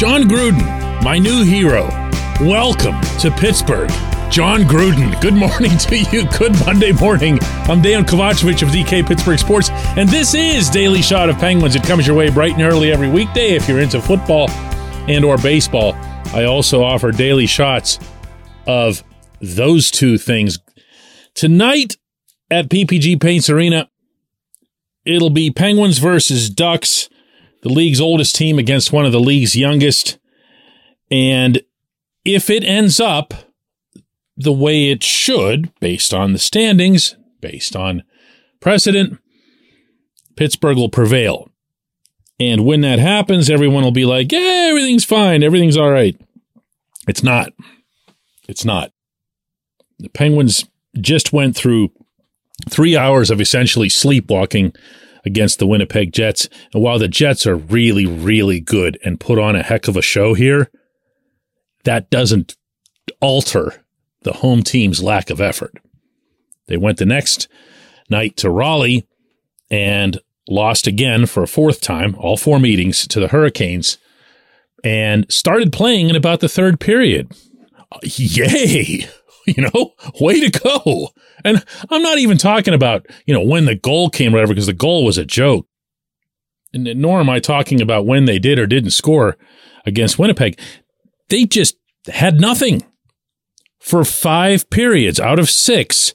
Jon Gruden, my new hero. Welcome to Pittsburgh. John Gruden, good morning to you. Good Monday morning. I'm Dan Kovacevic of DK Pittsburgh Sports, and this is Daily Shot of Penguins. It comes your way bright and early every weekday if you're into football and or baseball. I also offer daily shots of those two things. Tonight at PPG Paints Arena, it'll be Penguins versus Ducks the league's oldest team against one of the league's youngest. And if it ends up the way it should, based on the standings, based on precedent, Pittsburgh will prevail. And when that happens, everyone will be like, yeah, everything's fine. Everything's all right. It's not. It's not. The Penguins just went through three hours of essentially sleepwalking against the Winnipeg Jets. And while the Jets are really, really good and put on a heck of a show here, that doesn't alter the home team's lack of effort. They went the next night to Raleigh and lost again for a fourth time, all four meetings to the Hurricanes, and started playing in about the third period. Yay! You know, way to go. And I'm not even talking about, you know, when the goal came or whatever, because the goal was a joke. And nor am I talking about when they did or didn't score against Winnipeg. They just had nothing for five periods out of six.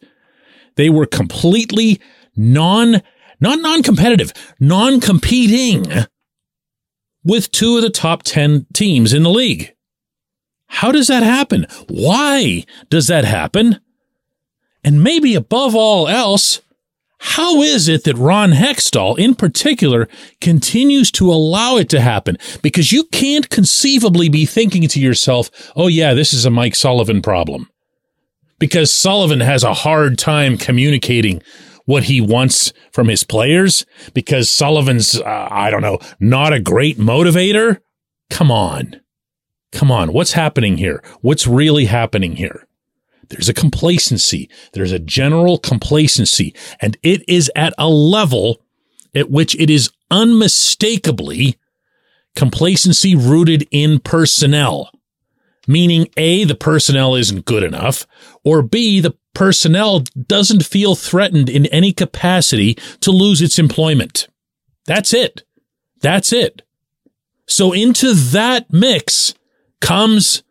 They were completely non, not non-competitive, non-competing with two of the top 10 teams in the league. How does that happen? Why does that happen? And maybe above all else, how is it that Ron Hextall in particular continues to allow it to happen? Because you can't conceivably be thinking to yourself, oh yeah, this is a Mike Sullivan problem. Because Sullivan has a hard time communicating what he wants from his players because Sullivan's, uh, I don't know, not a great motivator. Come on. Come on. What's happening here? What's really happening here? There's a complacency. There's a general complacency, and it is at a level at which it is unmistakably complacency rooted in personnel. Meaning A, the personnel isn't good enough, or B, the personnel doesn't feel threatened in any capacity to lose its employment. That's it. That's it. So into that mix comes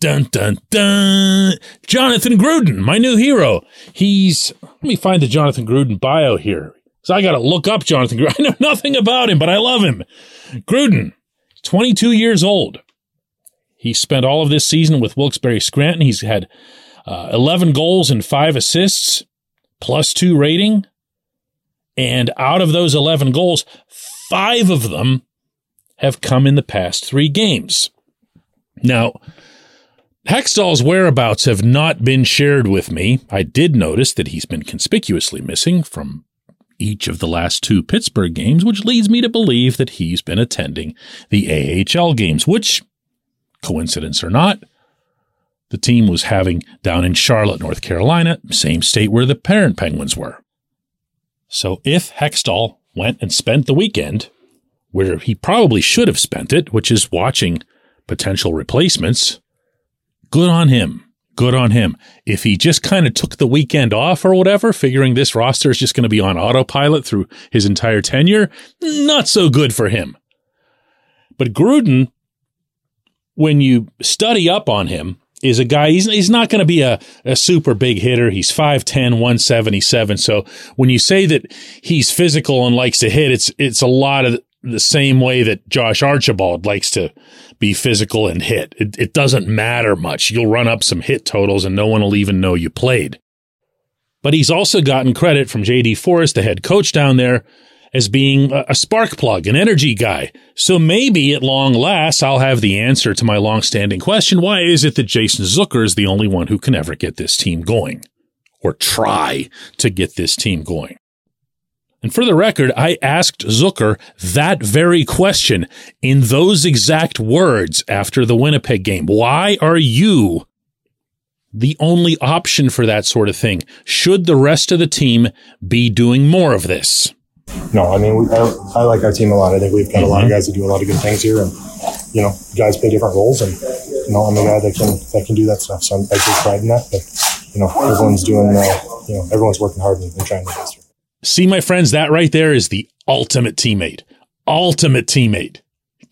Dun dun dun. Jonathan Gruden, my new hero. He's let me find the Jonathan Gruden bio here. So I got to look up Jonathan Gruden. I know nothing about him, but I love him. Gruden, 22 years old. He spent all of this season with Wilkes-Barre Scranton. He's had uh, 11 goals and five assists, plus two rating. And out of those 11 goals, five of them have come in the past three games. Now, Hextall's whereabouts have not been shared with me. I did notice that he's been conspicuously missing from each of the last two Pittsburgh games, which leads me to believe that he's been attending the AHL games, which, coincidence or not, the team was having down in Charlotte, North Carolina, same state where the parent Penguins were. So if Hextall went and spent the weekend where he probably should have spent it, which is watching potential replacements, Good on him. good on him. If he just kind of took the weekend off or whatever, figuring this roster is just going to be on autopilot through his entire tenure, not so good for him. But Gruden, when you study up on him, is a guy, he's, he's not going to be a, a super big hitter. He's 5'10, 177. So when you say that he's physical and likes to hit, it's, it's a lot of the same way that Josh Archibald likes to be physical and hit. It, it doesn't matter much. You'll run up some hit totals and no one will even know you played. But he's also gotten credit from JD Forrest, the head coach down there, as being a, spark plug, an energy guy. So maybe at long last, I'll have the answer to my long-standing question. Why is it that Jason Zucker is the only one who can ever get this team going or try to get this team going? And for the record, I asked Zucker that very question in those exact words after the Winnipeg game. Why are you the only option for that sort of thing? Should the rest of the team be doing more of this? No, I mean, we, I, I, like our team a lot. I think we've got a lot of mm-hmm. guys that do a lot of good things here, and you know, guys play different roles, and you know, I'm the guy that can that can do that stuff. So I'm, I take pride in that. But you know, everyone's doing, uh, you know, everyone's working hard and, and trying to get See, my friends, that right there is the ultimate teammate. Ultimate teammate.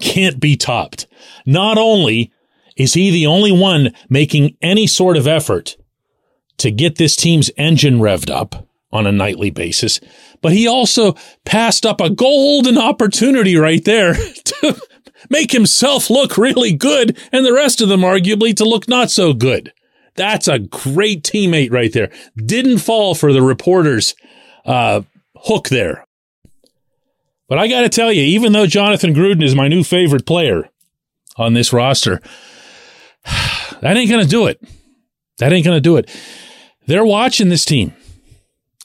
Can't be topped. Not only is he the only one making any sort of effort to get this team's engine revved up on a nightly basis, but he also passed up a golden opportunity right there to make himself look really good and the rest of them arguably to look not so good. That's a great teammate right there. Didn't fall for the reporters uh, hook there. But I got to tell you, even though Jonathan Gruden is my new favorite player on this roster, that ain't going to do it. That ain't going to do it. They're watching this team.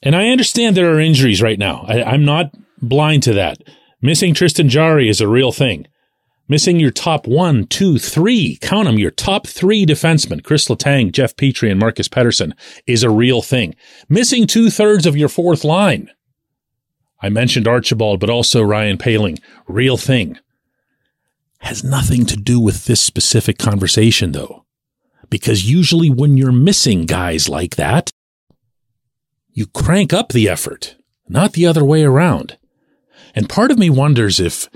And I understand there are injuries right now. I, I'm not blind to that. Missing Tristan Jarry is a real thing. Missing your top one, two, three, count them, your top three defensemen, Chris Letang, Jeff Petry, and Marcus Pettersson, is a real thing. Missing two thirds of your fourth line. I mentioned Archibald, but also Ryan Poehling, real thing. Has nothing to do with this specific conversation, though. Because usually when you're missing guys like that, you crank up the effort, not the other way around. And part of me wonders if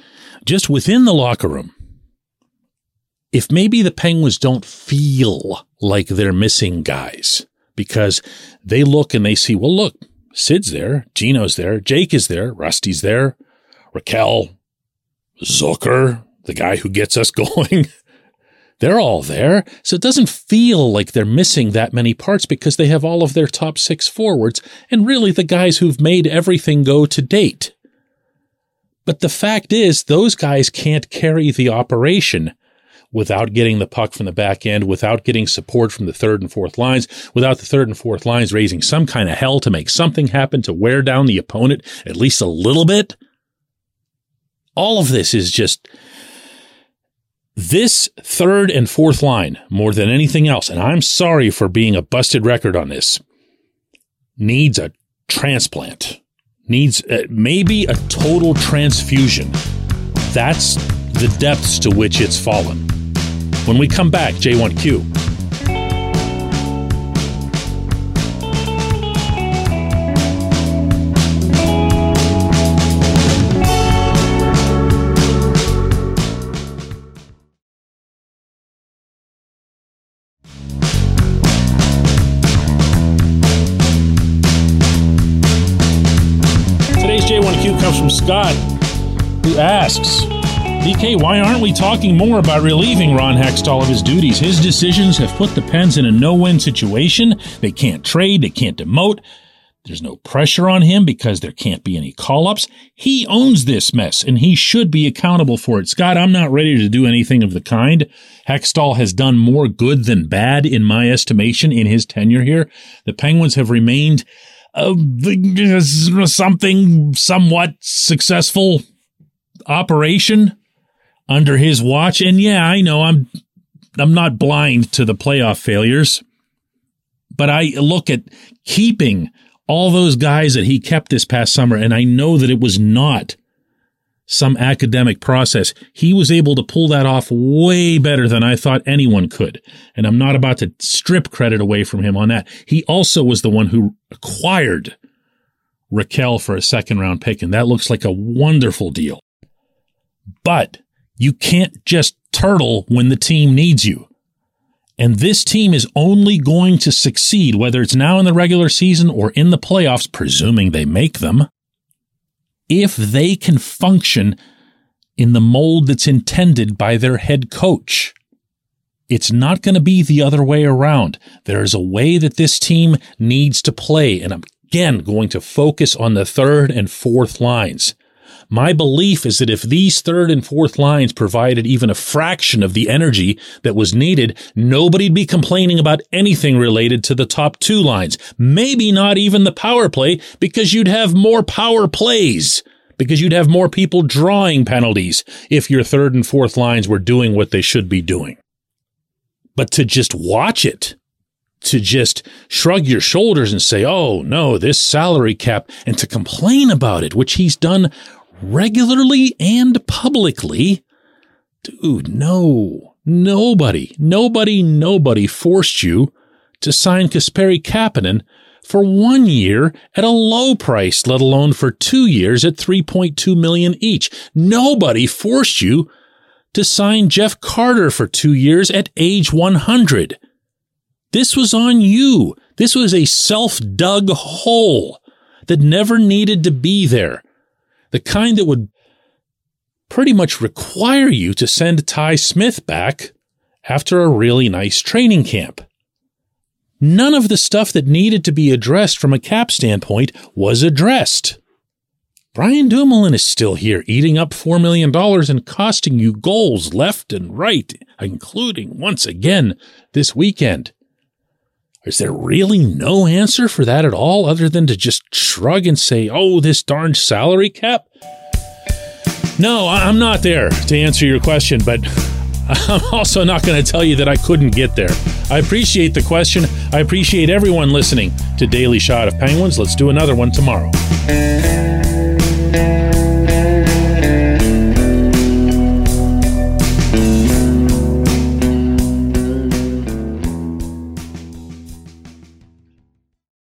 just within the locker room, if maybe the Penguins don't feel like they're missing guys because they look and they see, well, look, Sid's there, Gino's there, Jake is there, Rusty's there, Rakell, Zucker, the guy who gets us going. they're all there. So it doesn't feel like they're missing that many parts because they have all of their top six forwards and really the guys who've made everything go to date. But the fact is, those guys can't carry the operation without getting the puck from the back end, without getting support from the third and fourth lines, without the third and fourth lines raising some kind of hell to make something happen to wear down the opponent at least a little bit. All of this is just this third and fourth line more than anything else. And I'm sorry for being a busted record on this needs a transplant needs uh, maybe a total transfusion. That's the depths to which it's fallen. When we come back, J1Q. Scott, who asks, DK, why aren't we talking more about relieving Ron Hextall of his duties? His decisions have put the Pens in a no-win situation. They can't trade, they can't demote. There's no pressure on him because there can't be any call-ups. He owns this mess and he should be accountable for it. Scott, I'm not ready to do anything of the kind. Hextall has done more good than bad in my estimation in his tenure here. The Penguins have remained uh, something somewhat successful operation under his watch. And yeah, I know I'm I'm not blind to the playoff failures, but I look at keeping all those guys that he kept this past summer, and I know that it was not some academic process. He was able to pull that off way better than I thought anyone could. And I'm not about to strip credit away from him on that. He also was the one who acquired Rakell for a second round pick, and that looks like a wonderful deal. But you can't just turtle when the team needs you. And this team is only going to succeed, whether it's now in the regular season or in the playoffs, presuming they make them, if they can function in the mold that's intended by their head coach. It's not going to be the other way around. There is a way that this team needs to play. And I'm again going to focus on the third and fourth lines. My belief is that if these third and fourth lines provided even a fraction of the energy that was needed, nobody'd be complaining about anything related to the top two lines. Maybe not even the power play because you'd have more power plays because you'd have more people drawing penalties if your third and fourth lines were doing what they should be doing. But to just watch it, to just shrug your shoulders and say, oh no, this salary cap, and to complain about it, which he's done regularly and publicly. Dude, no, nobody, nobody, nobody forced you to sign Kasperi Kapanen for one year at a low price, let alone for two years at 3.2 million each. Nobody forced you to sign Jeff Carter for two years at age 100. This was on you. This was a self dug hole that never needed to be there. The kind that would pretty much require you to send Ty Smith back after a really nice training camp. None of the stuff that needed to be addressed from a cap standpoint was addressed. Brian Dumoulin is still here, eating up $4 million and costing you goals left and right, including once again this weekend. Is there really no answer for that at all other than to just shrug and say, oh, this darn salary cap? No, I'm not there to answer your question, but I'm also not going to tell you that I couldn't get there. I appreciate the question. I appreciate everyone listening to Daily Shot of Penguins. Let's do another one tomorrow.